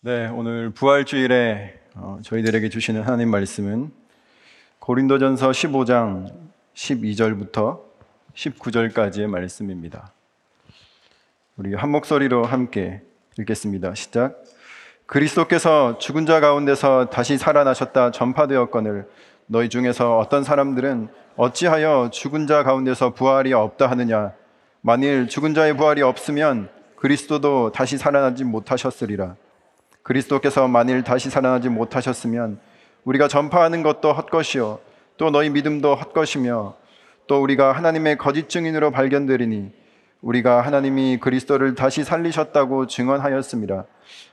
네, 오늘 부활주일에 어, 저희들에게 주시는 하나님 말씀은 고린도전서 15장 12절부터 19절까지의 말씀입니다. 우리 한 목소리로 함께 읽겠습니다. 시작. 그리스도께서 죽은 자 가운데서 다시 살아나셨다 전파되었거늘 너희 중에서 어떤 사람들은 어찌하여 죽은 자 가운데서 부활이 없다 하느냐 만일 죽은 자의 부활이 없으면 그리스도도 다시 살아나지 못하셨으리라. 그리스도께서 만일 다시 살아나지 못하셨으면 우리가 전파하는 것도 헛것이요 또 너희 믿음도 헛것이며 또 우리가 하나님의 거짓 증인으로 발견되리니 우리가 하나님이 그리스도를 다시 살리셨다고 증언하였습니다.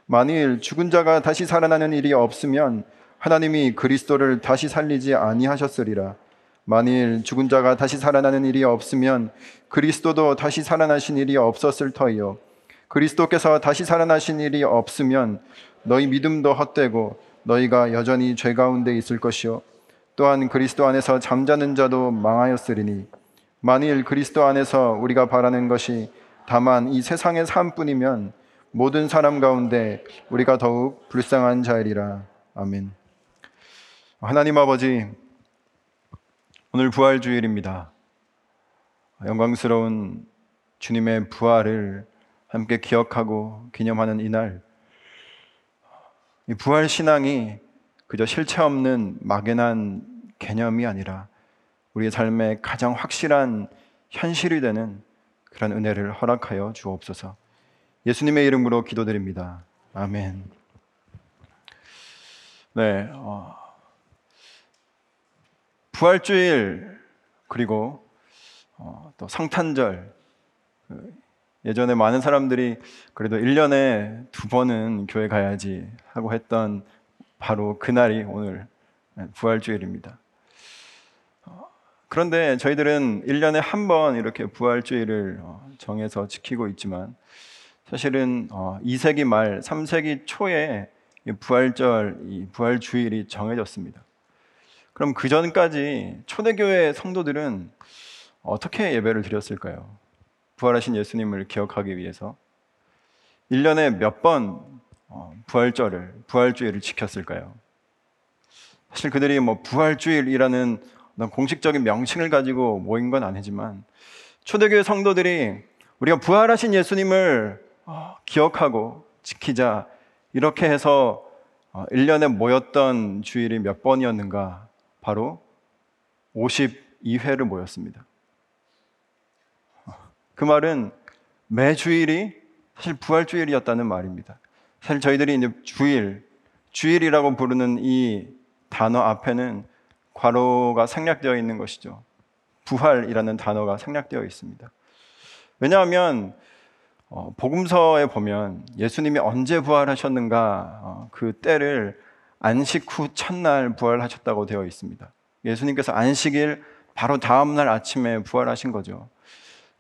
만일 죽은 자가 다시 살아나는 일이 없으면 하나님이 그리스도를 다시 살리지 아니하셨으리라. 만일 죽은 자가 다시 살아나는 일이 없으면 그리스도도 다시 살아나신 일이 없었을 터이요. 그리스도께서 다시 살아나신 일이 없으면 너희 믿음도 헛되고 너희가 여전히 죄 가운데 있을 것이요 또한 그리스도 안에서 잠자는 자도 망하였으리니 만일 그리스도 안에서 우리가 바라는 것이 다만 이 세상의 삶뿐이면 모든 사람 가운데 우리가 더욱 불쌍한 자이리라 아멘. 하나님 아버지 오늘 부활 주일입니다. 영광스러운 주님의 부활을 함께 기억하고 기념하는 이날, 이 부활 신앙이 그저 실체 없는 막연한 개념이 아니라 우리의 삶의 가장 확실한 현실이 되는 그런 은혜를 허락하여 주옵소서. 예수님의 이름으로 기도드립니다. 아멘. 네, 어, 부활주일 그리고 어, 또 성탄절 그 예전에 많은 사람들이 그래도 1년에 두 번은 교회 가야지 하고 했던 바로 그날이 오늘 부활주일입니다. 그런데 저희들은 1년에 한 번 이렇게 부활주일을 어, 정해서 지키고 있지만 사실은 2세기 어, 말, 3세기 초에 부활절, 부활주일이 정해졌습니다. 그럼 그 전까지 초대교회 성도들은 어떻게 예배를 드렸을까요? 부활하신 예수님을 기억하기 위해서 1년에 몇번 어, 부활절을 부활주일을 지켰을까요? 사실 그들이 뭐 부활주일이라는 공식적인 명칭을 가지고 모인 건 아니지만 초대교회 성도들이 우리가 부활하신 예수님을 어, 기억하고 지키자 이렇게 해서 1년에 어, 모였던 주일이 몇 번이었는가? 바로 52회를 모였습니다. 그 말은 매 주일이 사실 부활주일이었다는 말입니다. 사실 저희들이 이제 주일, 주일이라고 부르는 이 단어 앞에는 괄호가 생략되어 있는 것이죠. 부활이라는 단어가 생략되어 있습니다. 왜냐하면 어, 복음서에 보면 예수님이 언제 부활하셨는가 어, 그 때를 안식 후 첫날 부활하셨다고 되어 있습니다. 예수님께서 안식일 바로 다음 날 아침에 부활하신 거죠.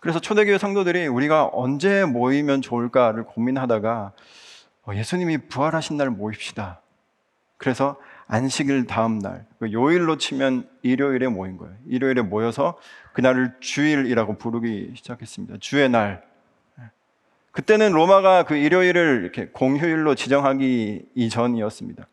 그래서 초대교회 성도들이 우리가 언제 모이면 좋을까를 고민하다가 어, 예수님이 부활하신 날 모입시다. 그래서 안식일 다음 날, 그 요일로 치면 일요일에 모인 거예요. 일요일에 모여서 그날을 주일이라고 부르기 시작했습니다. 주의 날. 그때는 로마가 그 일요일을 이렇게 공휴일로 지정하기 이전이었습니다.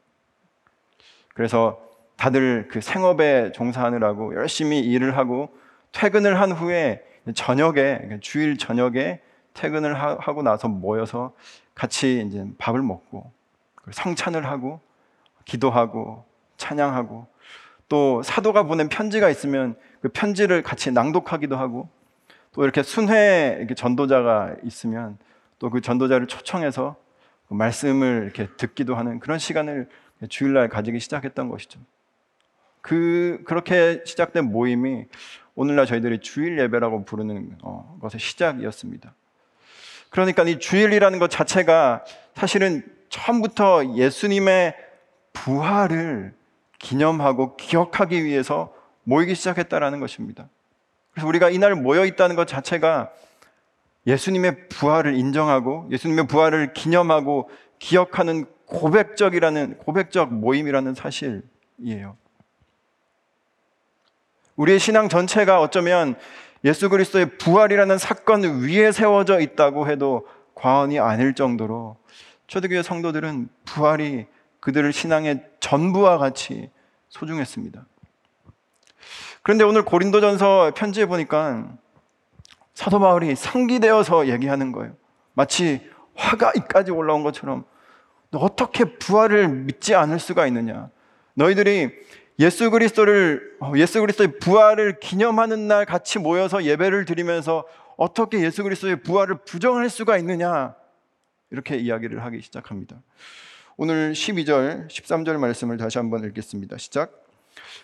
그래서 다들 그 생업에 종사하느라고 열심히 일을 하고 퇴근을 한 후에 저녁에 그러니까 주일 저녁에 퇴근을 하고 나서 모여서 같이 이제 밥을 먹고 성찬을 하고 기도하고 찬양하고 또 사도가 보낸 편지가 있으면 그 편지를 같이 낭독하기도 하고 또 이렇게 순회 이렇게 전도자가 있으면 또 그 전도자를 초청해서 그 말씀을 이렇게 듣기도 하는 그런 시간을 주일날 가지기 시작했던 것이죠. 그 그렇게 시작된 모임이 오늘날 저희들이 주일 예배라고 부르는 어, 것의 시작이었습니다. 그러니까 이 주일이라는 것 자체가 사실은 처음부터 예수님의 부활을 기념하고 기억하기 위해서 모이기 시작했다라는 것입니다. 그래서 우리가 이날 모여 있다는 것 자체가 예수님의 부활을 인정하고 예수님의 부활을 기념하고 기억하는 고백적이라는 고백적 모임이라는 사실이에요. 우리의 신앙 전체가 어쩌면 예수 그리스도의 부활이라는 사건 위에 세워져 있다고 해도 과언이 아닐 정도로 초대교회 성도들은 부활이 그들을 신앙의 전부와 같이 소중했습니다. 그런데 오늘 고린도전서 편지에 보니까 사도 바울이 상기되어서 얘기하는 거예요. 마치 화가 이까지 올라온 것처럼 너 어떻게 부활을 믿지 않을 수가 있느냐? 너희들이 예수 그리스도를 어, 예수 그리스도의 부활을 기념하는 날 같이 모여서 예배를 드리면서 어떻게 예수 그리스도의 부활을 부정할 수가 있느냐? 이렇게 이야기를 하기 시작합니다. 오늘 12절, 13절 말씀을 다시 한번 읽겠습니다. 시작.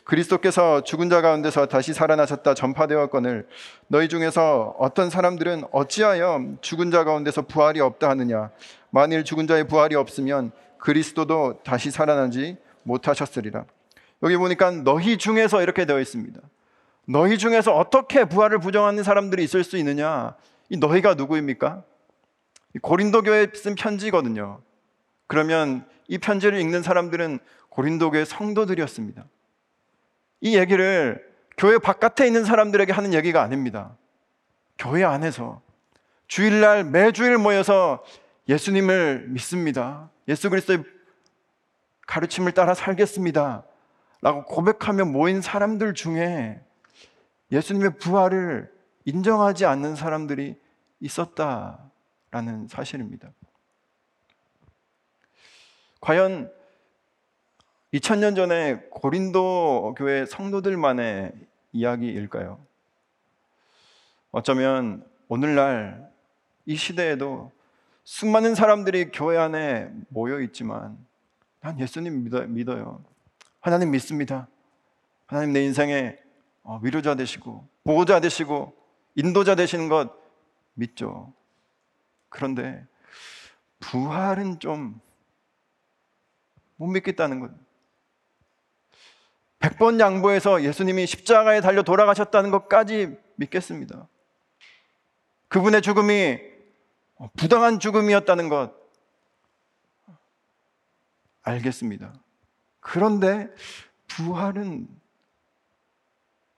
그리스도께서 죽은 자 가운데서 다시 살아나셨다 전파되었거늘 너희 중에서 어떤 사람들은 어찌하여 죽은 자 가운데서 부활이 없다 하느냐 만일 죽은 자의 부활이 없으면 그리스도도 다시 살아나지 못하셨으리라 여기 보니까 너희 중에서 이렇게 되어 있습니다 너희 중에서 어떻게 부활을 부정하는 사람들이 있을 수 있느냐 이 너희가 누구입니까? 고린도 교회에 쓴 편지거든요 그러면 이 편지를 읽는 사람들은 고린도 교회 성도들이었습니다 이 얘기를 교회 바깥에 있는 사람들에게 하는 얘기가 아닙니다. 교회 안에서 주일날 매주일 모여서 예수님을 믿습니다. 예수 그리스도의 가르침을 따라 살겠습니다. 라고 고백하며 모인 사람들 중에 예수님의 부활을 인정하지 않는 사람들이 있었다라는 사실입니다. 과연 2000년 전에 고린도 교회 성도들만의 이야기일까요? 어쩌면 오늘날 이 시대에도 수많은 사람들이 교회 안에 모여 있지만 난 예수님 믿어, 요 하나님 믿습니다. 하나님 내 인생의 어, 위로자 되시고 보호자 되시고 인도자 되시는 것 믿죠. 그런데 부활은 좀 못 믿겠다는 것. 100번 양보해서 예수님이 십자가에 달려 돌아가셨다는 것까지 믿겠습니다. 그분의 죽음이 부당한 죽음이었다는 것 알겠습니다. 그런데 부활은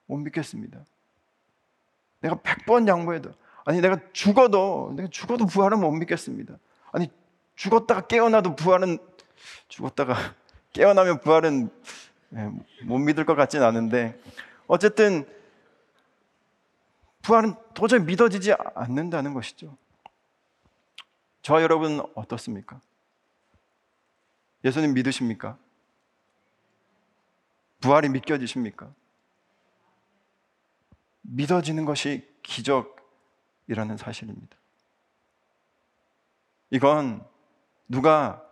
못 믿겠습니다. 내가 100번 양보해도 아니 내가 죽어도 내가 죽어도 부활은 못 믿겠습니다. 아니 죽었다가 깨어나도 부활은 죽었다가 깨어나면 부활은 예, 못 믿을 것 같진 않은데 어쨌든 부활은 도저히 믿어지지 않는다는 것이죠. 저와 여러분 어떻습니까? 예수님 믿으십니까? 부활이 믿겨지십니까? 믿어지는 것이 기적이라는 사실입니다. 이건 누가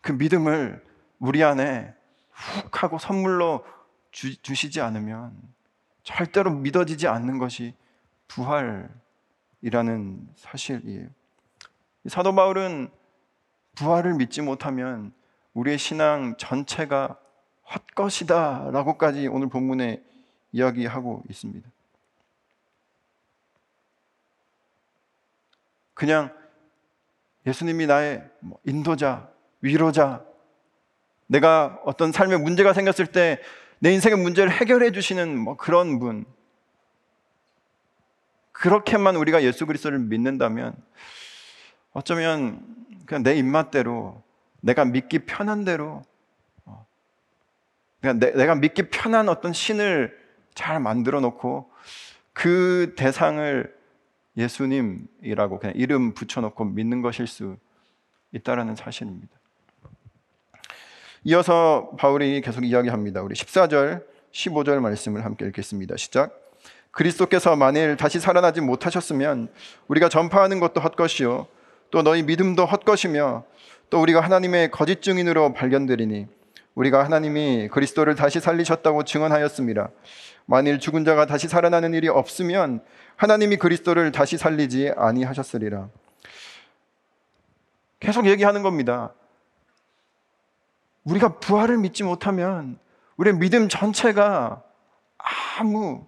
그 믿음을 우리 안에 훅 하고 선물로 주, 시지 않으면 절대로 믿어지지 않는 것이 부활이라는 사실이에요. 사도 바울은 부활을 믿지 못하면 우리의 신앙 전체가 헛것이다 라고까지 오늘 본문에 이야기하고 있습니다. 그냥 예수님이 나의 뭐 인도자, 위로자, 내가 어떤 삶에 문제가 생겼을 때 내 인생의 문제를 해결해 주시는 뭐 그런 분. 그렇게만 우리가 예수 그리스도를 믿는다면 어쩌면 그냥 내 입맛대로 내가 믿기 편한 대로 어, 그냥 내, 가 믿기 편한 어떤 신을 잘 만들어 놓고 그 대상을 예수님이라고 그냥 이름 붙여놓고 믿는 것일 수 있다라는 사실입니다. 이어서 바울이 계속 이야기합니다. 우리 14절, 15절 말씀을 함께 읽겠습니다. 시작. 그리스도께서 만일 다시 살아나지 못하셨으면 우리가 전파하는 것도 헛것이요 또 너희 믿음도 헛것이며 또 우리가 하나님의 거짓 증인으로 발견되리니 우리가 하나님이 그리스도를 다시 살리셨다고 증언하였습니다. 만일 죽은 자가 다시 살아나는 일이 없으면 하나님이 그리스도를 다시 살리지 아니하셨으리라. 계속 얘기하는 겁니다. 우리가 부활을 믿지 못하면 우리의 믿음 전체가 아무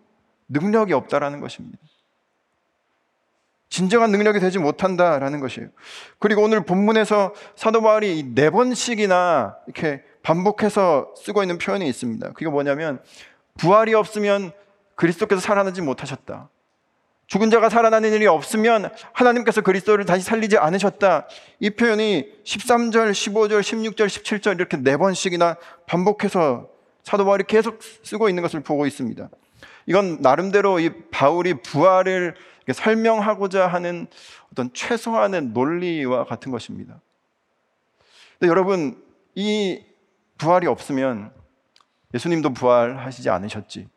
능력이 없다라는 것입니다. 진정한 능력이 되지 못한다라는 것이에요. 그리고 오늘 본문에서 사도 바울이 네 번씩이나 이렇게 반복해서 쓰고 있는 표현이 있습니다. 그게 뭐냐면 부활이 없으면 그리스도께서 살아나지 못하셨다. 죽은 자가 살아나는 일이 없으면 하나님께서 그리스도를 다시 살리지 않으셨다. 이 표현이 13절, 15절, 16절, 17절 이렇게 네 번씩이나 반복해서 사도 바울이 계속 쓰고 있는 것을 보고 있습니다. 이건 나름대로 이 바울이 부활을 설명하고자 하는 어떤 최소한의 논리와 같은 것입니다. 근데 여러분, 이 부활이 없으면 예수님도 부활하시지 않으셨지.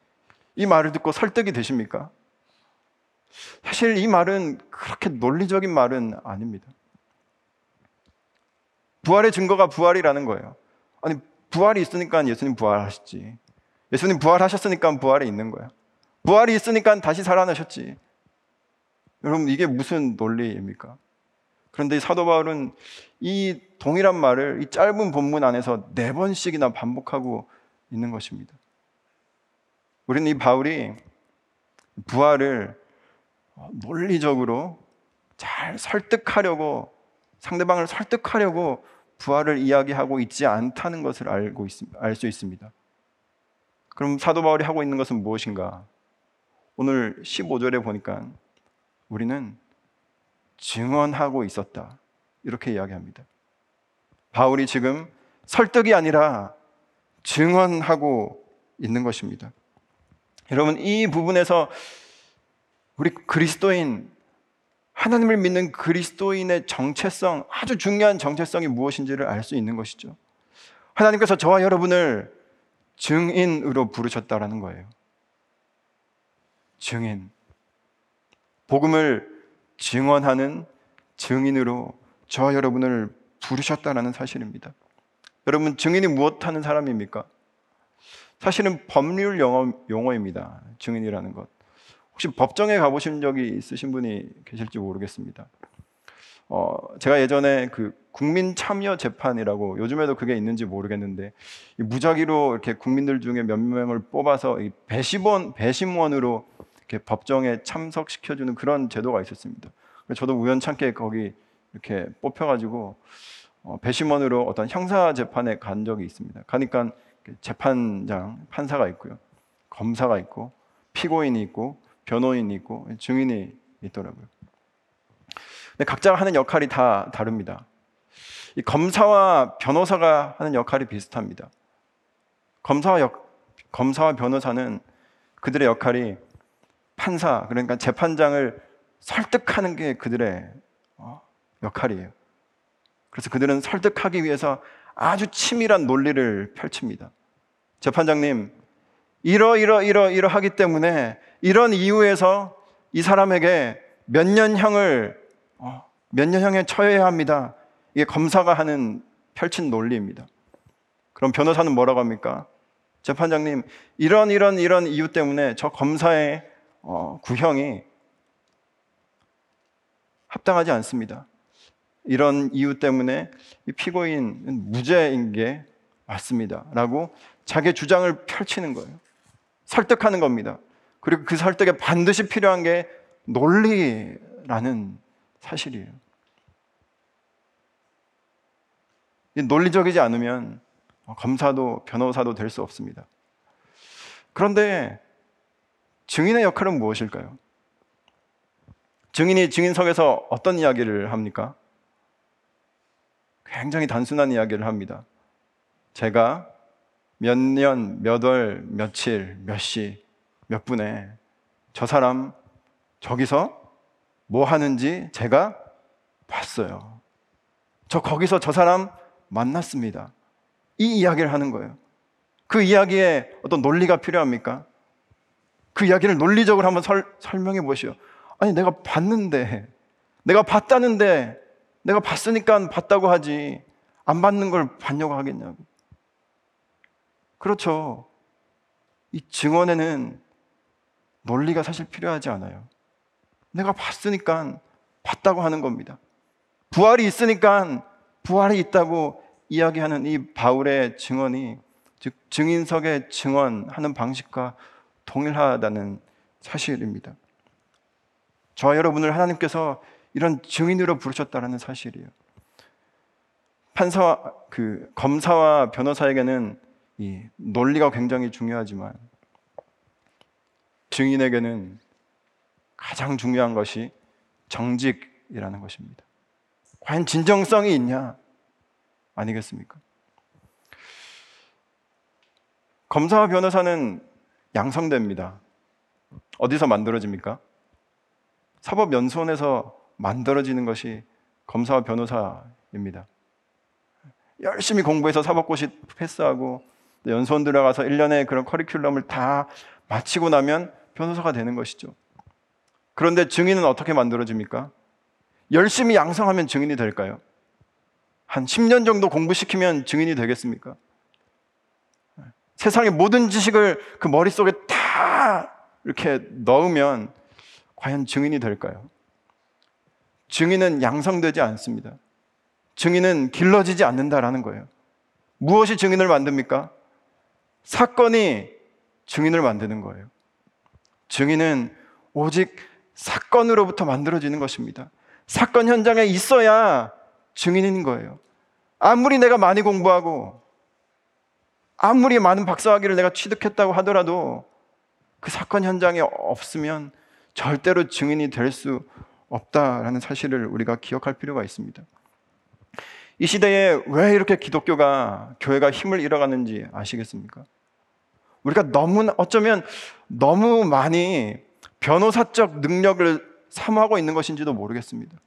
이 말을 듣고 설득이 되십니까? 사실 이 말은 그렇게 논리적인 말은 아닙니다. 부활의 증거가 부활이라는 거예요. 아니, 부활이 있으니까 예수님 부활하셨지. 예수님 부활하셨으니까 부활이 있는 거야. 부활이 있으니까 다시 살아나셨지. 여러분, 이게 무슨 논리입니까? 그런데 사도 바울은 이 동일한 말을 이 짧은 본문 안에서 네 번씩이나 반복하고 있는 것입니다. 우리는 이 바울이 부활을 논리적으로 잘 설득하려고 상대방을 설득하려고 부활을 이야기하고 있지 않다는 것을 알고 알 수 있습니다. 그럼 사도 바울이 하고 있는 것은 무엇인가? 오늘 15절에 보니까 우리는 증언하고 있었다. 이렇게 이야기합니다. 바울이 지금 설득이 아니라 증언하고 있는 것입니다. 여러분, 이 부분에서 우리 그리스도인, 하나님을 믿는 그리스도인의 정체성, 아주 중요한 정체성이 무엇인지를 알 수 있는 것이죠. 하나님께서 저와 여러분을 증인으로 부르셨다라는 거예요. 증인. 복음을 증언하는 증인으로 저와 여러분을 부르셨다라는 사실입니다. 여러분, 증인이 무엇 하는 사람입니까? 사실은 법률 용어, 용어입니다. 증인이라는 것. 혹시 법정에 가보신 적이 있으신 분이 계실지 모르겠습니다. 어, 제가 예전에 그 국민 참여 재판이라고 요즘에도 그게 있는지 모르겠는데 무작위로 이렇게 국민들 중에 몇 명을 뽑아서 배심원 배심원으로 이렇게 법정에 참석시켜주는 그런 제도가 있었습니다. 저도 우연찮게 거기 이렇게 뽑혀가지고 어, 배심원으로 어떤 형사 재판에 간 적이 있습니다. 가니까 재판장 판사가 있고요, 검사가 있고 피고인이 있고 변호인이 있고 증인이 있더라고요. 근데 각자가 하는 역할이 다 다릅니다. 이 검사와 변호사가 하는 역할이 비슷합니다. 검사와 역, 검사와 변호사는 그들의 역할이 판사 그러니까 재판장을 설득하는 게 그들의 어, 역할이에요. 그래서 그들은 설득하기 위해서 아주 치밀한 논리를 펼칩니다. 재판장님, 이러 이러 이러 이러 하기 때문에 이런 이유에서 이 사람에게 몇 년형을 어, 몇 년형에 처해야 합니다. 이게 검사가 하는 펼친 논리입니다. 그럼 변호사는 뭐라고 합니까? 재판장님, 이런 이런 이런 이유 때문에 저 검사의 어, 구형이 합당하지 않습니다. 이런 이유 때문에 이 피고인은 무죄인 게 맞습니다. 라고 자기 주장을 펼치는 거예요. 설득하는 겁니다. 그리고 그 설득에 반드시 필요한 게 논리라는 사실이에요. 논리적이지 않으면 검사도 변호사도 될 수 없습니다. 그런데 증인의 역할은 무엇일까요? 증인이 증인석에서 어떤 이야기를 합니까? 굉장히 단순한 이야기를 합니다. 제가 몇 년, 몇 월, 며칠, 몇 시, 몇 분에 저 사람 저기서 뭐 하는지 제가 봤어요. 저 거기서 저 사람 만났습니다. 이 이야기를 하는 거예요. 그 이야기에 어떤 논리가 필요합니까? 그 이야기를 논리적으로 한번 설, 설명해 보시오. 아니, 내가 봤는데, 내가 봤다는데, 내가 봤으니까 봤다고 하지, 안 받는 걸 봤냐고 하겠냐고. 그렇죠. 이 증언에는 논리가 사실 필요하지 않아요. 내가 봤으니까 봤다고 하는 겁니다. 부활이 있으니까 부활이 있다고 이야기하는 이 바울의 증언이 즉 증인석의 증언하는 방식과 동일하다는 사실입니다. 저와 여러분을 하나님께서 이런 증인으로 부르셨다는 사실이에요. 판사와 그 검사와 변호사에게는 이 논리가 굉장히 중요하지만 증인에게는 가장 중요한 것이 정직이라는 것입니다. 과연 진정성이 있냐? 아니겠습니까? 검사와 변호사는 양성됩니다. 어디서 만들어집니까? 사법연수원에서 만들어지는 것이 검사와 변호사입니다. 열심히 공부해서 사법고시 패스하고 연수원 들어가서 1년의 그런 커리큘럼을 다 마치고 나면 변호사가 되는 것이죠. 그런데 증인은 어떻게 만들어집니까? 열심히 양성하면 증인이 될까요? 한 10년 정도 공부시키면 증인이 되겠습니까? 세상의 모든 지식을 그 머릿속에 다 이렇게 넣으면 과연 증인이 될까요? 증인은 양성되지 않습니다. 증인은 길러지지 않는다라는 거예요. 무엇이 증인을 만듭니까? 사건이 증인을 만드는 거예요. 증인은 오직 사건으로부터 만들어지는 것입니다. 사건 현장에 있어야 증인인 거예요. 아무리 내가 많이 공부하고 아무리 많은 박사학위를 내가 취득했다고 하더라도 그 사건 현장에 없으면 절대로 증인이 될 수 없다라는 사실을 우리가 기억할 필요가 있습니다. 이 시대에 왜 이렇게 기독교가 교회가 힘을 잃어가는지 아시겠습니까? 우리가 너무 어쩌면 너무 많이 변호사적 능력을 사모하고 있는 것인지도 모르겠습니다.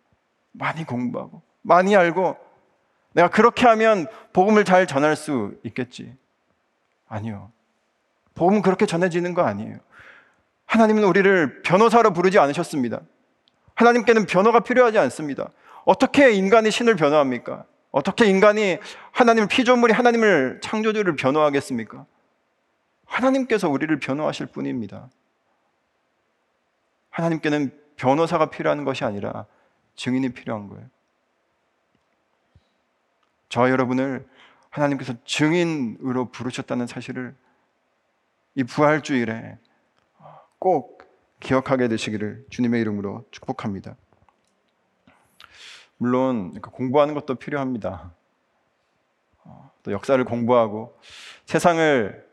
많이 공부하고 많이 알고 내가 그렇게 하면 복음을 잘 전할 수 있겠지. 아니요. 복음은 그렇게 전해지는 거 아니에요. 하나님은 우리를 변호사로 부르지 않으셨습니다. 하나님께는 변호가 필요하지 않습니다. 어떻게 인간이 신을 변호합니까? 어떻게 인간이 하나님을 피조물이 하나님을 창조주를 변호하겠습니까? 하나님께서 우리를 변호하실 뿐입니다. 하나님께는 변호사가 필요한 것이 아니라 증인이 필요한 거예요. 저 여러분을 하나님께서 증인으로 부르셨다는 사실을 이 부활주일에 꼭 기억하게 되시기를 주님의 이름으로 축복합니다. 물론 그 공부하는 것도 필요합니다. 어, 또 역사를 공부하고 세상을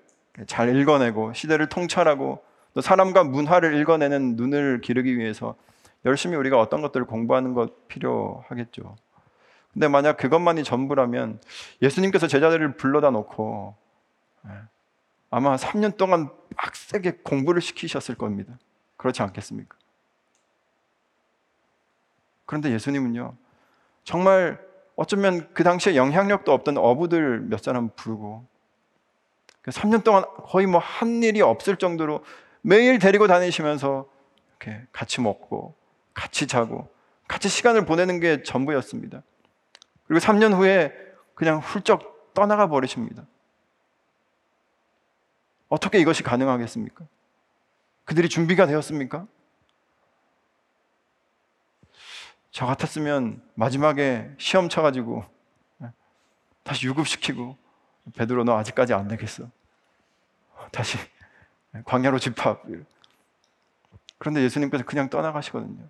잘 읽어내고 시대를 통찰하고 또 사람과 문화를 읽어내는 눈을 기르기 위해서 열심히 우리가 어떤 것들을 공부하는 것 필요하겠죠. 근데 만약 그것만이 전부라면 예수님께서 제자들을 불러다 놓고 예, 아마 3년 동안 빡세게 공부를 시키셨을 겁니다. 그렇지 않겠습니까? 그런데 예수님은요, 정말 어쩌면 그 당시에 영향력도 없던 어부들 몇 사람 부르고 3년 동안 거의 뭐 한 일이 없을 정도로 매일 데리고 다니시면서 이렇게 같이 먹고 같이 자고 같이 시간을 보내는 게 전부였습니다. 그리고 3년 후에 그냥 훌쩍 떠나가 버리십니다. 어떻게 이것이 가능하겠습니까? 그들이 준비가 되었습니까? 저 같았으면 마지막에 시험 쳐가지고 다시 유급시키고 베드로 너 아직까지 안 되겠어. 다시 광야로 집합. 그런데 예수님께서 그냥 떠나가시거든요.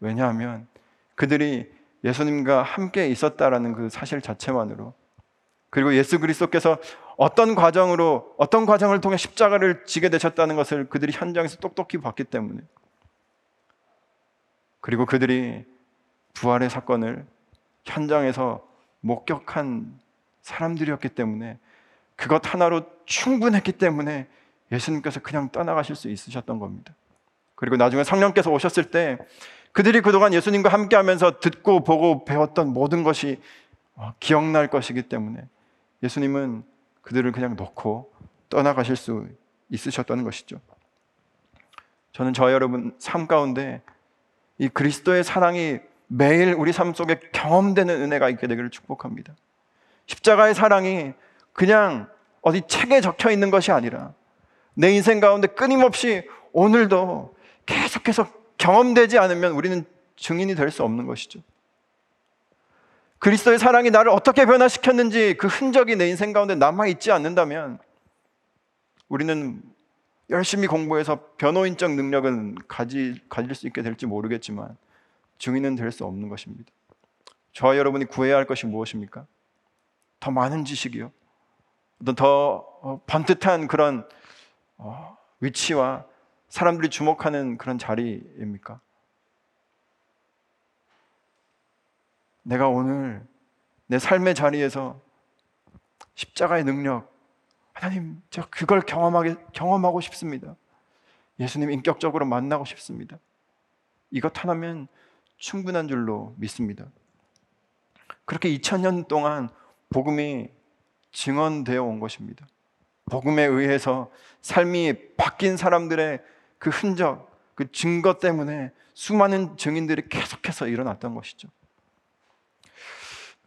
왜냐하면 그들이 예수님과 함께 있었다라는 그 사실 자체만으로 그리고 예수 그리스도께서 어떤 과정으로 어떤 과정을 통해 십자가를 지게 되셨다는 것을 그들이 현장에서 똑똑히 봤기 때문에 그리고 그들이 부활의 사건을 현장에서 목격한 사람들이었기 때문에 그것 하나로 충분했기 때문에 예수님께서 그냥 떠나가실 수 있으셨던 겁니다. 그리고 나중에 성령께서 오셨을 때 그들이 그동안 예수님과 함께 하면서 듣고 보고 배웠던 모든 것이 어, 기억날 것이기 때문에 예수님은 그들을 그냥 놓고 떠나가실 수 있으셨다는 것이죠. 저는 저 여러분 삶 가운데 이 그리스도의 사랑이 매일 우리 삶 속에 경험되는 은혜가 있게 되기를 축복합니다. 십자가의 사랑이 그냥 어디 책에 적혀 있는 것이 아니라 내 인생 가운데 끊임없이 오늘도 계속해서 경험되지 않으면 우리는 증인이 될 수 없는 것이죠. 그리스도의 사랑이 나를 어떻게 변화시켰는지 그 흔적이 내 인생 가운데 남아 있지 않는다면 우리는 열심히 공부해서 변호인적 능력은 가지, 가질 수 있게 될지 모르겠지만 증인은 될 수 없는 것입니다. 저와 여러분이 구해야 할 것이 무엇입니까? 더 많은 지식이요. 어떤 더 어, 번듯한 그런 어, 위치와 사람들이 주목하는 그런 자리입니까? 내가 오늘 내 삶의 자리에서 십자가의 능력, 하나님, 저 그걸 경험하게, 경험하고 싶습니다. 예수님 인격적으로 만나고 싶습니다. 이것 하나면 충분한 줄로 믿습니다. 그렇게 2000년 동안 복음이 증언되어 온 것입니다. 복음에 의해서 삶이 바뀐 사람들의 그 흔적, 그 증거 때문에 수많은 증인들이 계속해서 일어났던 것이죠.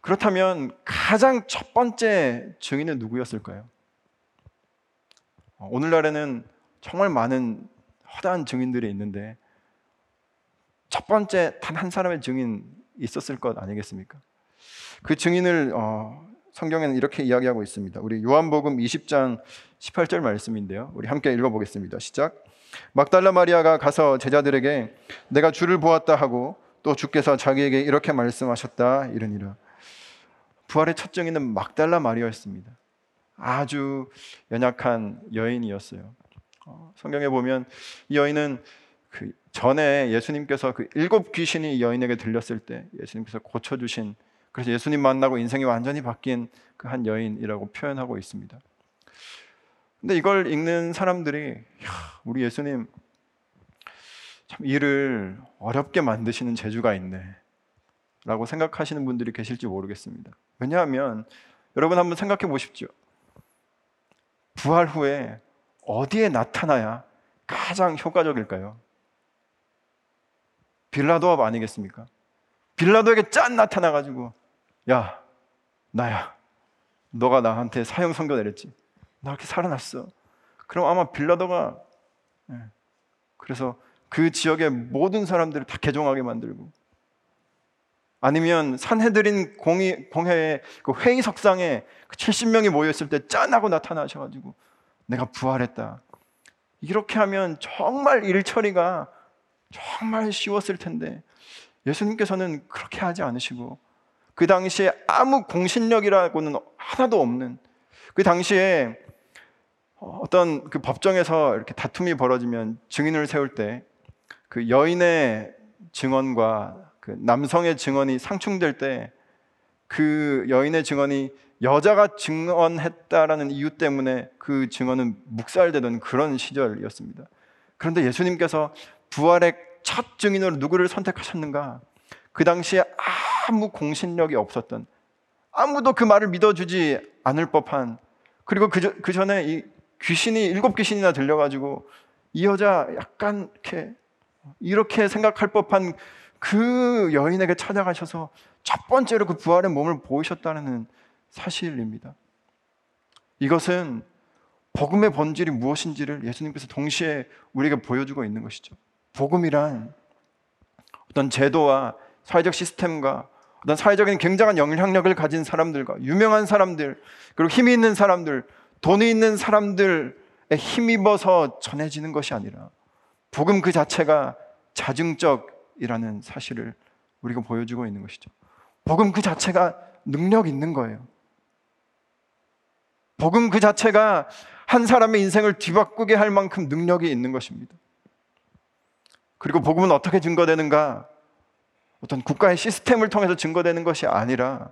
그렇다면 가장 첫 번째 증인은 누구였을까요? 오늘날에는 정말 많은 허다한 증인들이 있는데 첫 번째 단 한 사람의 증인 있었을 것 아니겠습니까? 그 증인을 어, 성경에는 이렇게 이야기하고 있습니다. 우리 요한복음 20장 18절 말씀인데요. 우리 함께 읽어보겠습니다. 시작. 막달라 마리아가 가서 제자들에게 내가 주를 보았다 하고 또 주께서 자기에게 이렇게 말씀하셨다 이러니라. 부활의 첫 증인은 막달라 마리아였습니다. 아주 연약한 여인이었어요. 어, 성경에 보면 이 여인은 그 전에 예수님께서 그 일곱 귀신이 이 여인에게 들렸을 때 예수님께서 고쳐주신 그래서 예수님 만나고 인생이 완전히 바뀐 그 한 여인이라고 표현하고 있습니다. 근데 이걸 읽는 사람들이 우리 예수님 참 일을 어렵게 만드시는 재주가 있네. 라고 생각하시는 분들이 계실지 모르겠습니다. 왜냐하면 여러분 한번 생각해 보십시오. 부활 후에 어디에 나타나야 가장 효과적일까요? 빌라도압 아니겠습니까? 빌라도에게 짠 나타나가지고 야 나야 너가 나한테 사형 선고 내렸지 나 이렇게 살아났어 그럼 아마 빌라도가 예, 그래서 그 지역의 모든 사람들을 다 개종하게 만들고 아니면 산해드린 공의, 공회의 그 회의 석상에 그 70명이 모였을 때 짠하고 나타나셔가지고 내가 부활했다. 이렇게 하면 정말 일 처리가 정말 쉬웠을 텐데 예수님께서는 그렇게 하지 않으시고 그 당시에 아무 공신력이라고는 하나도 없는 그 당시에 어떤 그 법정에서 이렇게 다툼이 벌어지면 증인을 세울 때 그 여인의 증언과 그 남성의 증언이 상충될 때 그 여인의 증언이 여자가 증언했다라는 이유 때문에 그 증언은 묵살되던 그런 시절이었습니다. 그런데 예수님께서 부활의 첫 증인으로 누구를 선택하셨는가? 그 당시에 아무 공신력이 없었던 아무도 그 말을 믿어주지 않을 법한 그리고 그, 그 전에 이 귀신이 일곱 귀신이나 들려가지고 이 여자 약간 이렇게 이렇게 생각할 법한 그 여인에게 찾아가셔서 첫 번째로 그 부활의 몸을 보이셨다는 사실입니다. 이것은 복음의 본질이 무엇인지를 예수님께서 동시에 우리에게 보여주고 있는 것이죠. 복음이란 어떤 제도와 사회적 시스템과 어떤 사회적인 굉장한 영향력을 가진 사람들과 유명한 사람들 그리고 힘이 있는 사람들, 돈이 있는 사람들에 힘입어서 전해지는 것이 아니라 복음 그 자체가 자증적 이라는 사실을 우리가 보여주고 있는 것이죠. 복음 그 자체가 능력 있는 거예요. 복음 그 자체가 한 사람의 인생을 뒤바꾸게 할 만큼 능력이 있는 것입니다. 그리고 복음은 어떻게 증거되는가? 어떤 국가의 시스템을 통해서 증거되는 것이 아니라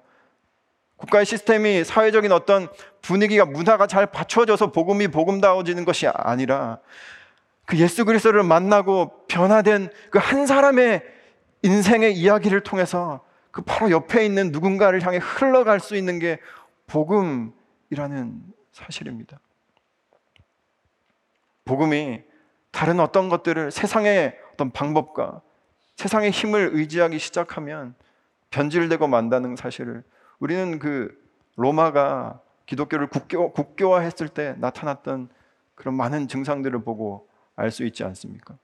국가의 시스템이 사회적인 어떤 분위기가 문화가 잘 받쳐져서 복음이 복음다워지는 것이 아니라 그 예수 그리스도를 만나고 변화된 그 한 사람의 인생의 이야기를 통해서 그 바로 옆에 있는 누군가를 향해 흘러갈 수 있는 게 복음이라는 사실입니다. 복음이 다른 어떤 것들을 세상의 어떤 방법과 세상의 힘을 의지하기 시작하면 변질되고 만다는 사실을 우리는 그 로마가 기독교를 국교, 국교화했을 때 나타났던 그런 많은 증상들을 보고 알 수 있지 않습니까?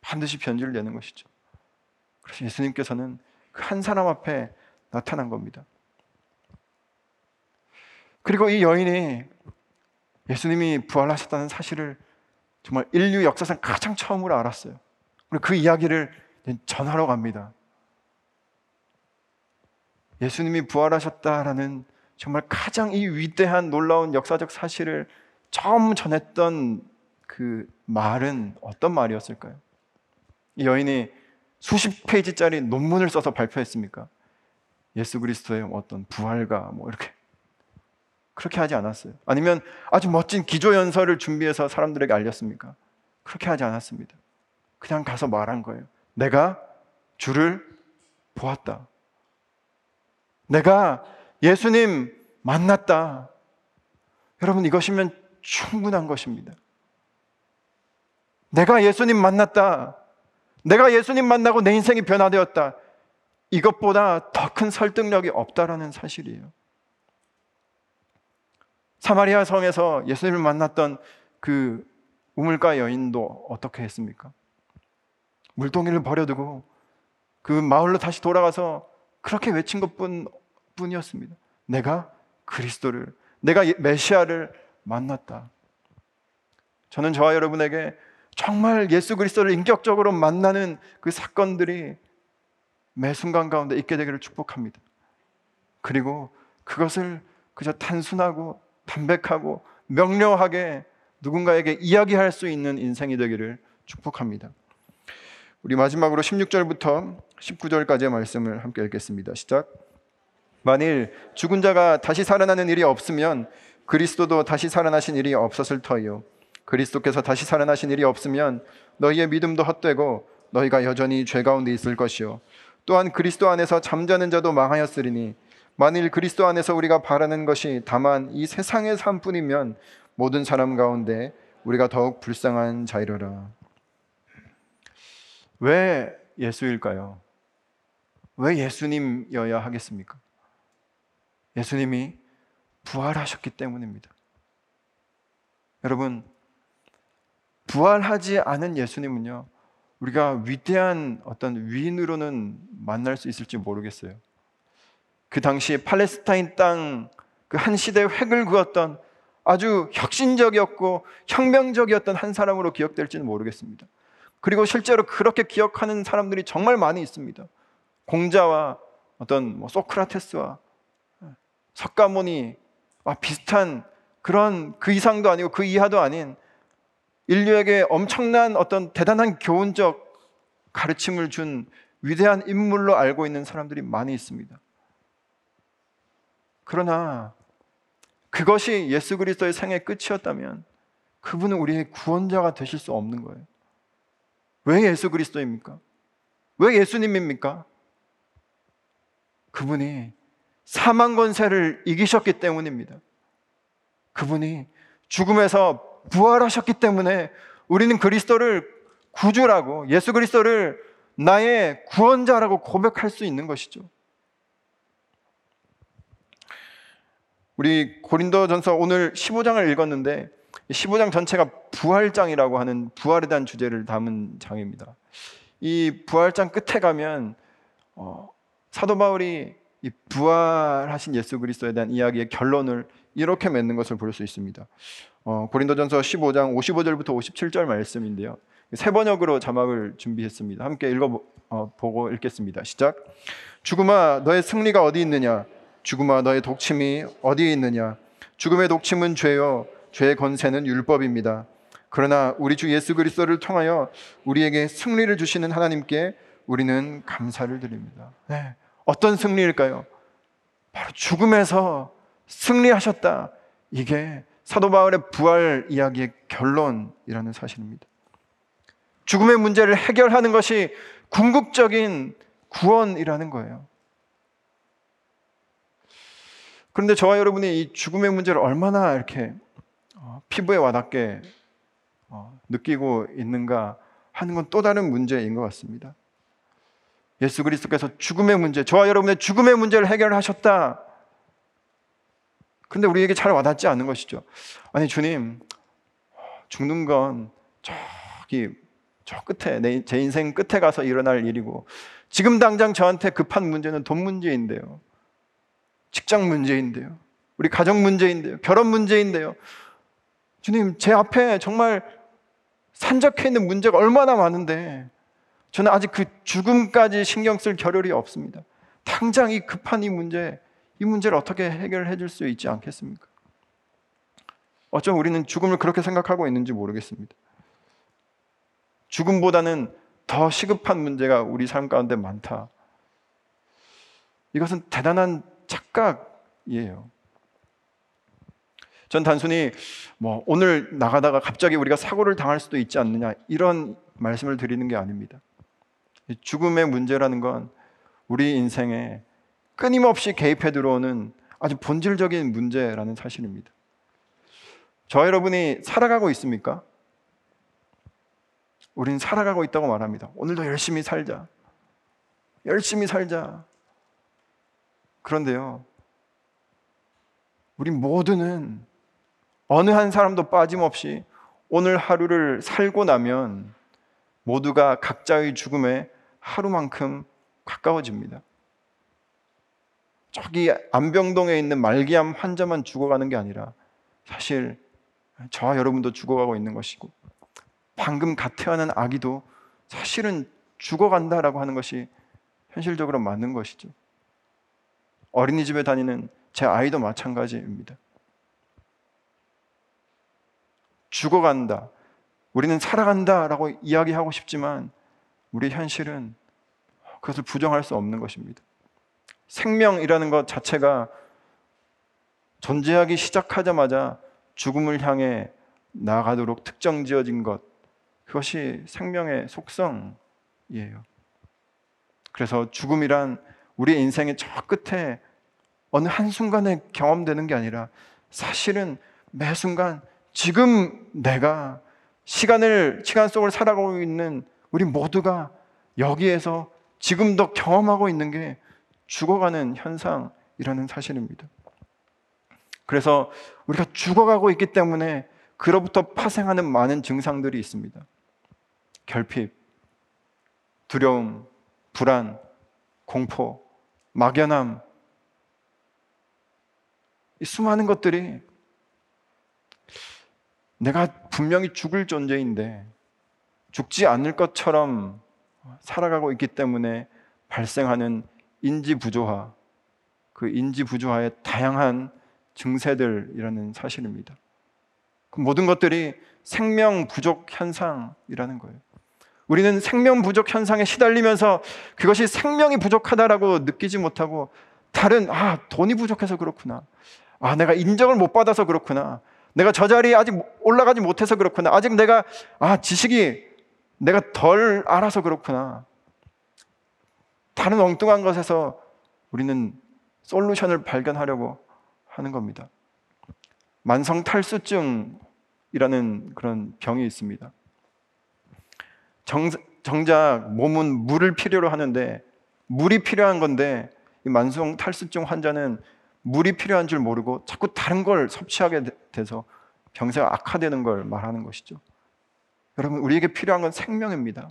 반드시 변질되는 것이죠. 그래서 예수님께서는 그 한 사람 앞에 나타난 겁니다. 그리고 이 여인이 예수님이 부활하셨다는 사실을 정말 인류 역사상 가장 처음으로 알았어요. 그리고 그 이야기를 전하러 갑니다. 예수님이 부활하셨다라는 정말 가장 이 위대한 놀라운 역사적 사실을 처음 전했던 그 말은 어떤 말이었을까요? 이 여인이 수십 페이지짜리 논문을 써서 발표했습니까? 예수 그리스도의 어떤 부활과 뭐 이렇게 그렇게 하지 않았어요. 아니면 아주 멋진 기조 연설을 준비해서 사람들에게 알렸습니까? 그렇게 하지 않았습니다. 그냥 가서 말한 거예요. 내가 주를 보았다. 내가 예수님 만났다. 여러분 이것이면 충분한 것입니다. 내가 예수님 만났다. 내가 예수님 만나고 내 인생이 변화되었다. 이것보다 더 큰 설득력이 없다라는 사실이에요. 사마리아 성에서 예수님을 만났던 그 우물가 여인도 어떻게 했습니까? 물동이를 버려두고 그 마을로 다시 돌아가서 그렇게 외친 것 뿐이었습니다. 내가 그리스도를, 내가 메시아를 만났다. 저는 저와 여러분에게 정말 예수 그리스도를 인격적으로 만나는 그 사건들이 매 순간 가운데 있게 되기를 축복합니다. 그리고 그것을 그저 단순하고 담백하고 명료하게 누군가에게 이야기할 수 있는 인생이 되기를 축복합니다. 우리 마지막으로 16절부터 19절까지의 말씀을 함께 읽겠습니다. 시작. 만일 죽은 자가 다시 살아나는 일이 없으면 그리스도도 다시 살아나신 일이 없었을 터이요. 그리스도께서 다시 살아나신 일이 없으면 너희의 믿음도 헛되고 너희가 여전히 죄 가운데 있을 것이요. 또한 그리스도 안에서 잠자는 자도 망하였으리니 만일 그리스도 안에서 우리가 바라는 것이 다만 이 세상의 삶뿐이면 모든 사람 가운데 우리가 더욱 불쌍한 자이러라. 왜 예수일까요? 왜 예수님이어야 하겠습니까? 예수님이 부활하셨기 때문입니다. 여러분, 부활하지 않은 예수님은요, 우리가 위대한 어떤 위인으로는 만날 수 있을지 모르겠어요. 그 당시 팔레스타인 땅 그 한 시대의 획을 그었던 아주 혁신적이었고 혁명적이었던 한 사람으로 기억될지는 모르겠습니다. 그리고 실제로 그렇게 기억하는 사람들이 정말 많이 있습니다. 공자와 어떤 뭐 소크라테스와 석가모니와 비슷한 그런 그 이상도 아니고 그 이하도 아닌 인류에게 엄청난 어떤 대단한 교훈적 가르침을 준 위대한 인물로 알고 있는 사람들이 많이 있습니다. 그러나 그것이 예수 그리스도의 생의 끝이었다면 그분은 우리의 구원자가 되실 수 없는 거예요. 왜 예수 그리스도입니까? 왜 예수님입니까? 그분이 사망 권세를 이기셨기 때문입니다. 그분이 죽음에서 부활하셨기 때문에 우리는 그리스도를 구주라고 예수 그리스도를 나의 구원자라고 고백할 수 있는 것이죠. 우리 고린도전서 오늘 15장을 읽었는데 15장 전체가 부활장이라고 하는 부활에 대한 주제를 담은 장입니다. 이 부활장 끝에 가면 어, 사도 바울이 이 부활하신 예수 그리스도에 대한 이야기의 결론을 이렇게 맺는 것을 볼 수 있습니다. 어, 고린도전서 15장 55절부터 57절 말씀인데요. 세 번역으로 자막을 준비했습니다. 함께 읽어 어, 보고 읽겠습니다. 시작. 죽음아 너의 승리가 어디 있느냐? 죽음아 너의 독침이 어디에 있느냐 죽음의 독침은 죄요 죄의 권세는 율법입니다 그러나 우리 주 예수 그리스도를 통하여 우리에게 승리를 주시는 하나님께 우리는 감사를 드립니다 네. 어떤 승리일까요? 바로 죽음에서 승리하셨다 이게 사도 바울의 부활 이야기의 결론이라는 사실입니다 죽음의 문제를 해결하는 것이 궁극적인 구원이라는 거예요 그런데 저와 여러분이 이 죽음의 문제를 얼마나 이렇게 어, 피부에 와닿게 어, 느끼고 있는가 하는 건 또 다른 문제인 것 같습니다. 예수 그리스도께서 죽음의 문제, 저와 여러분의 죽음의 문제를 해결하셨다. 근데 우리에게 잘 와닿지 않는 것이죠. 아니 주님, 죽는 건 저기 저 끝에 내, 제 인생 끝에 가서 일어날 일이고 지금 당장 저한테 급한 문제는 돈 문제인데요. 직장 문제인데요. 우리 가정 문제인데요. 결혼 문제인데요. 주님, 제 앞에 정말 산적해 있는 문제가 얼마나 많은데 저는 아직 그 죽음까지 신경 쓸 겨를이 없습니다. 당장 이 급한 이 문제, 이 문제를 어떻게 해결해 줄 수 있지 않겠습니까? 어쩜 우리는 죽음을 그렇게 생각하고 있는지 모르겠습니다. 죽음보다는 더 시급한 문제가 우리 삶 가운데 많다. 이것은 대단한 착각이에요. 전 단순히 뭐 오늘 나가다가 갑자기 우리가 사고를 당할 수도 있지 않느냐 이런 말씀을 드리는 게 아닙니다. 죽음의 문제라는 건 우리 인생에 끊임없이 개입해 들어오는 아주 본질적인 문제라는 사실입니다. 저 여러분이 살아가고 있습니까? 우리는 살아가고 있다고 말합니다. 오늘도 열심히 살자. 열심히 살자. 그런데요, 우리 모두는 어느 한 사람도 빠짐없이 오늘 하루를 살고 나면 모두가 각자의 죽음에 하루만큼 가까워집니다. 저기 안병동에 있는 말기암 환자만 죽어가는 게 아니라 사실 저와 여러분도 죽어가고 있는 것이고 방금 갓 태어난 아기도 사실은 죽어간다라고 하는 것이 현실적으로 맞는 것이죠. 어린이집에 다니는 제 아이도 마찬가지입니다. 죽어간다. 우리는 살아간다 라고 이야기하고 싶지만 우리 현실은 그것을 부정할 수 없는 것입니다. 생명이라는 것 자체가 존재하기 시작하자마자 죽음을 향해 나아가도록 특정 지어진 것, 그것이 생명의 속성이에요. 그래서 죽음이란 우리 인생의 저 끝에 어느 한순간에 경험되는 게 아니라 사실은 매 순간 지금 내가 시간을, 시간 속을 살아가고 있는 우리 모두가 여기에서 지금도 경험하고 있는 게 죽어가는 현상이라는 사실입니다. 그래서 우리가 죽어가고 있기 때문에 그로부터 파생하는 많은 증상들이 있습니다. 결핍, 두려움, 불안, 공포, 막연함, 이 수많은 것들이 내가 분명히 죽을 존재인데 죽지 않을 것처럼 살아가고 있기 때문에 발생하는 인지 부조화, 그 인지 부조화의 다양한 증세들이라는 사실입니다. 그 모든 것들이 생명 부족 현상이라는 거예요. 우리는 생명 부족 현상에 시달리면서 그것이 생명이 부족하다라고 느끼지 못하고 다른 아 돈이 부족해서 그렇구나. 아 내가 인정을 못 받아서 그렇구나. 내가 저 자리에 아직 올라가지 못해서 그렇구나. 아직 내가 아 지식이 내가 덜 알아서 그렇구나. 다른 엉뚱한 것에서 우리는 솔루션을 발견하려고 하는 겁니다. 만성 탈수증이라는 그런 병이 있습니다. 정, 정작 몸은 물을 필요로 하는데 물이 필요한 건데 이 만성 탈수증 환자는 물이 필요한 줄 모르고 자꾸 다른 걸 섭취하게 돼서 병세가 악화되는 걸 말하는 것이죠. 여러분, 우리에게 필요한 건 생명입니다.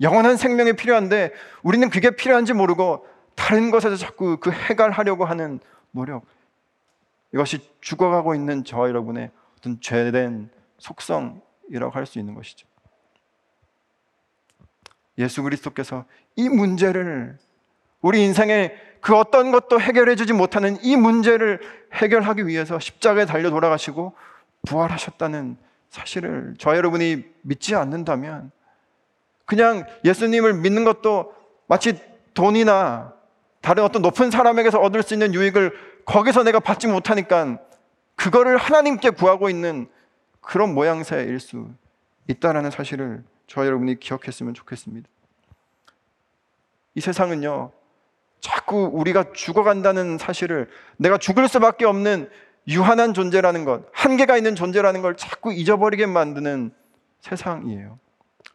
영원한 생명이 필요한데 우리는 그게 필요한지 모르고 다른 것에서 자꾸 그 해결하려고 하는 노력. 이것이 죽어가고 있는 저 여러분의 어떤 죄된 속성이라고 할 수 있는 것이죠. 예수 그리스도께서 이 문제를 우리 인생의 그 어떤 것도 해결해 주지 못하는 이 문제를 해결하기 위해서 십자가에 달려 돌아가시고 부활하셨다는 사실을 저 여러분이 믿지 않는다면 그냥 예수님을 믿는 것도 마치 돈이나 다른 어떤 높은 사람에게서 얻을 수 있는 유익을 거기서 내가 받지 못하니까 그거를 하나님께 구하고 있는 그런 모양새일 수 있다라는 사실을 저 여러분이 기억했으면 좋겠습니다. 이 세상은요, 자꾸 우리가 죽어간다는 사실을 내가 죽을 수밖에 없는 유한한 존재라는 것, 한계가 있는 존재라는 걸 자꾸 잊어버리게 만드는 세상이에요.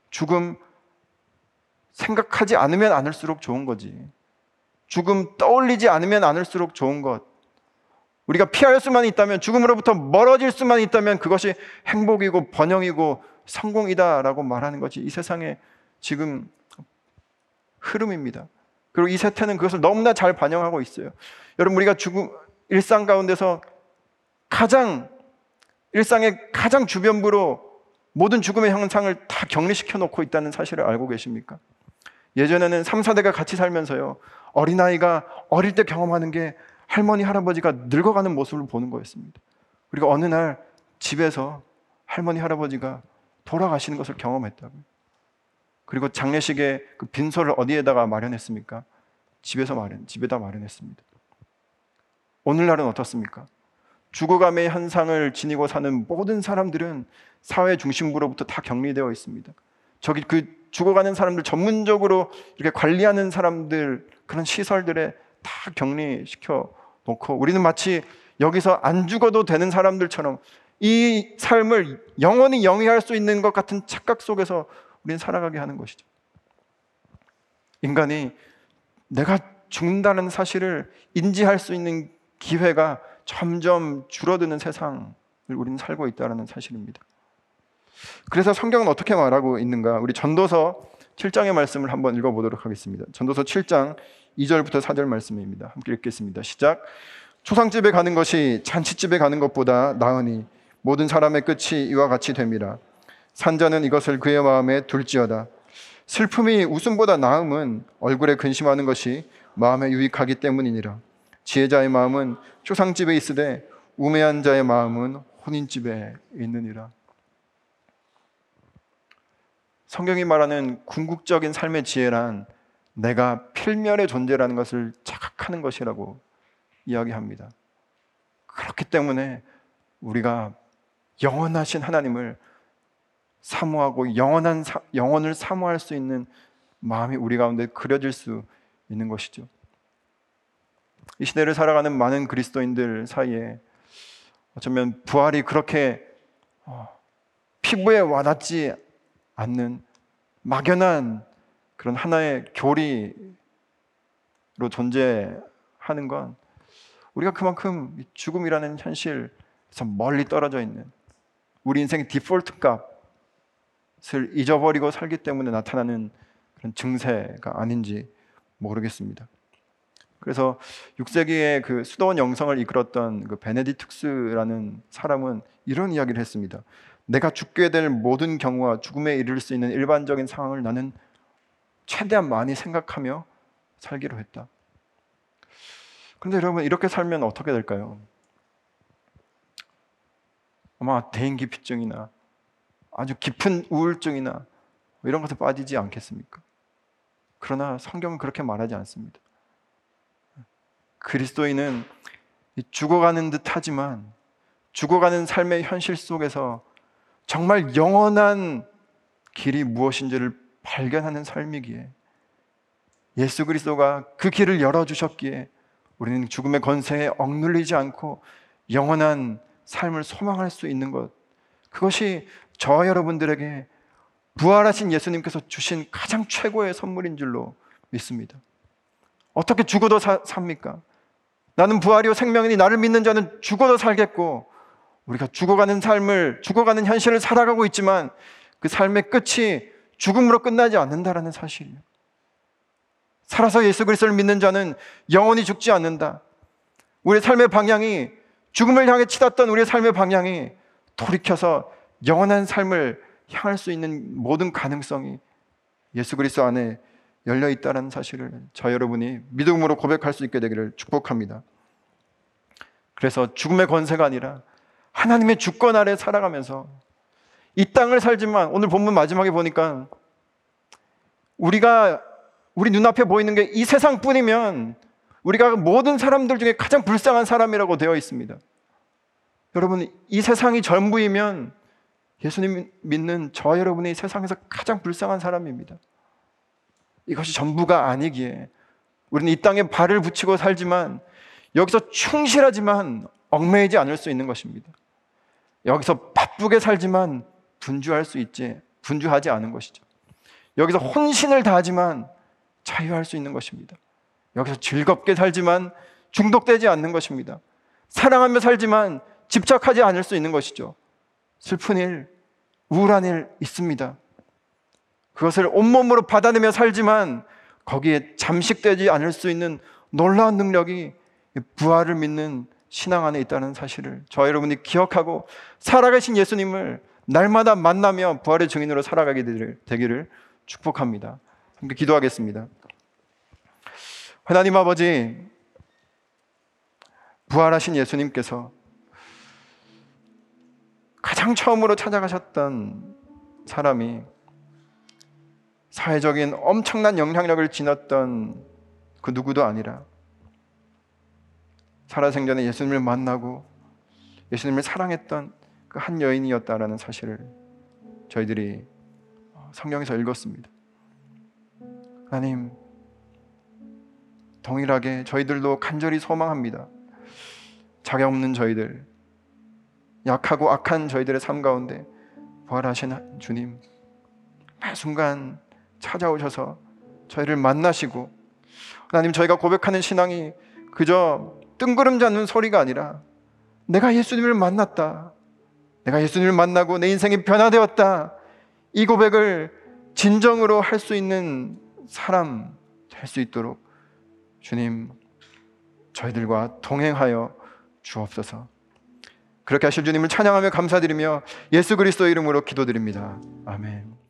죽음 생각하지 않으면 않을수록 좋은 거지. 죽음 떠올리지 않으면 않을수록 좋은 것. 우리가 피할 수만 있다면, 죽음으로부터 멀어질 수만 있다면 그것이 행복이고 번영이고 성공이다라고 말하는 것이 이 세상의 지금 흐름입니다. 그리고 이 세태는 그것을 너무나 잘 반영하고 있어요. 여러분, 우리가 죽음, 일상 가운데서 가장, 일상의 가장 주변부로 모든 죽음의 형상을 다 격리시켜 놓고 있다는 사실을 알고 계십니까? 예전에는 3, 4대가 같이 살면서요. 어린아이가 어릴 때 경험하는 게 할머니, 할아버지가 늙어가는 모습을 보는 거였습니다. 그리고 어느 날 집에서 할머니 할아버지가 돌아가시는 것을 경험했다고요. 그리고 장례식에 그 빈소를 어디에다가 마련했습니까? 집에서 마련, 집에다 마련했습니다. 오늘날은 어떻습니까? 죽어감의 현상을 지니고 사는 모든 사람들은 사회 중심부로부터 다 격리되어 있습니다. 저기 그 죽어가는 사람들 전문적으로 이렇게 관리하는 사람들 그런 시설들에 다 격리시켜 놓고 우리는 마치 여기서 안 죽어도 되는 사람들처럼 이 삶을 영원히 영위할 수 있는 것 같은 착각 속에서 우리는 살아가게 하는 것이죠. 인간이 내가 죽는다는 사실을 인지할 수 있는 기회가 점점 줄어드는 세상을 우리는 살고 있다는 사실입니다. 그래서 성경은 어떻게 말하고 있는가? 우리 전도서 7장의 말씀을 한번 읽어보도록 하겠습니다. 전도서 7장 2절부터 4절 말씀입니다. 함께 읽겠습니다. 시작. 초상집에 가는 것이 잔치집에 가는 것보다 나으니 모든 사람의 끝이 이와 같이 됨이라. 산자는 이것을 그의 마음에 둘지어다. 슬픔이 웃음보다 나음은 얼굴에 근심하는 것이 마음에 유익하기 때문이니라. 지혜자의 마음은 초상집에 있으되 우매한 자의 마음은 혼인집에 있느니라. 성경이 말하는 궁극적인 삶의 지혜란 내가 필멸의 존재라는 것을 자각하는 것이라고 이야기합니다. 그렇기 때문에 우리가 영원하신 하나님을 사모하고 영원한 사, 영원을 사모할 수 있는 마음이 우리 가운데 그려질 수 있는 것이죠. 이 시대를 살아가는 많은 그리스도인들 사이에 어쩌면 부활이 그렇게 어, 피부에 와닿지 않는 막연한 그런 하나의 교리로 존재하는 건 우리가 그만큼 죽음이라는 현실에서 멀리 떨어져 있는 우리 인생의 디폴트 값 을 잊어버리고 살기 때문에 나타나는 그런 증세가 아닌지 모르겠습니다. 그래서 6세기에 그 수도원 영성을 이끌었던 그 베네디특스라는 사람은 이런 이야기를 했습니다. 내가 죽게 될 모든 경우와 죽음에 이를 수 있는 일반적인 상황을 나는 최대한 많이 생각하며 살기로 했다. 그런데 여러분 이렇게 살면 어떻게 될까요? 아마 대인기피증이나 아주 깊은 우울증이나 이런 것에 빠지지 않겠습니까? 그러나 성경은 그렇게 말하지 않습니다. 그리스도인은 죽어가는 듯 하지만 죽어가는 삶의 현실 속에서 정말 영원한 길이 무엇인지를 발견하는 삶이기에 예수 그리스도가 그 길을 열어주셨기에 우리는 죽음의 권세에 억눌리지 않고 영원한 삶을 소망할 수 있는 것. 그것이 저와 여러분들에게 부활하신 예수님께서 주신 가장 최고의 선물인 줄로 믿습니다. 어떻게 죽어도 사, 삽니까? 나는 부활이요 생명이니 나를 믿는 자는 죽어도 살겠고 우리가 죽어가는 삶을 죽어가는 현실을 살아가고 있지만 그 삶의 끝이 죽음으로 끝나지 않는다라는 사실이에요. 살아서 예수 그리스도를 믿는 자는 영원히 죽지 않는다. 우리 삶의 방향이 죽음을 향해 치닫던 우리의 삶의 방향이 돌이켜서 영원한 삶을 향할 수 있는 모든 가능성이 예수 그리스도 안에 열려 있다는 사실을 저 여러분이 믿음으로 고백할 수 있게 되기를 축복합니다. 그래서 죽음의 권세가 아니라 하나님의 주권 아래 살아가면서 이 땅을 살지만 오늘 본문 마지막에 보니까 우리가 우리 눈앞에 보이는 게 이 세상뿐이면 우리가 모든 사람들 중에 가장 불쌍한 사람이라고 되어 있습니다. 여러분, 이 세상이 전부이면 예수님 믿는 저 여러분이 세상에서 가장 불쌍한 사람입니다. 이것이 전부가 아니기에 우리는 이 땅에 발을 붙이고 살지만 여기서 충실하지만 얽매이지 않을 수 있는 것입니다. 여기서 바쁘게 살지만 분주할 수 있지 분주하지 않은 것이죠. 여기서 혼신을 다하지만 자유할 수 있는 것입니다. 여기서 즐겁게 살지만 중독되지 않는 것입니다. 사랑하며 살지만 집착하지 않을 수 있는 것이죠. 슬픈 일, 우울한 일 있습니다. 그것을 온몸으로 받아내며 살지만 거기에 잠식되지 않을 수 있는 놀라운 능력이 부활을 믿는 신앙 안에 있다는 사실을 저 여러분이 기억하고 살아가신 예수님을 날마다 만나며 부활의 증인으로 살아가게 되기를 축복합니다. 함께 기도하겠습니다. 하나님 아버지, 부활하신 예수님께서 가장 처음으로 찾아가셨던 사람이 사회적인 엄청난 영향력을 지녔던 그 누구도 아니라 살아생전에 예수님을 만나고 예수님을 사랑했던 그 한 여인이었다라는 사실을 저희들이 성경에서 읽었습니다. 하나님, 동일하게 저희들도 간절히 소망합니다. 자격 없는 저희들, 약하고 악한 저희들의 삶 가운데 부활하신 주님, 매 순간 찾아오셔서 저희를 만나시고, 하나님, 저희가 고백하는 신앙이 그저 뜬구름 잡는 소리가 아니라 내가 예수님을 만났다. 내가 예수님을 만나고 내 인생이 변화되었다. 이 고백을 진정으로 할 수 있는 사람 될 수 있도록 주님 저희들과 동행하여 주옵소서. 그렇게 하실 주님을 찬양하며 감사드리며 예수 그리스도 이름으로 기도드립니다. 아멘.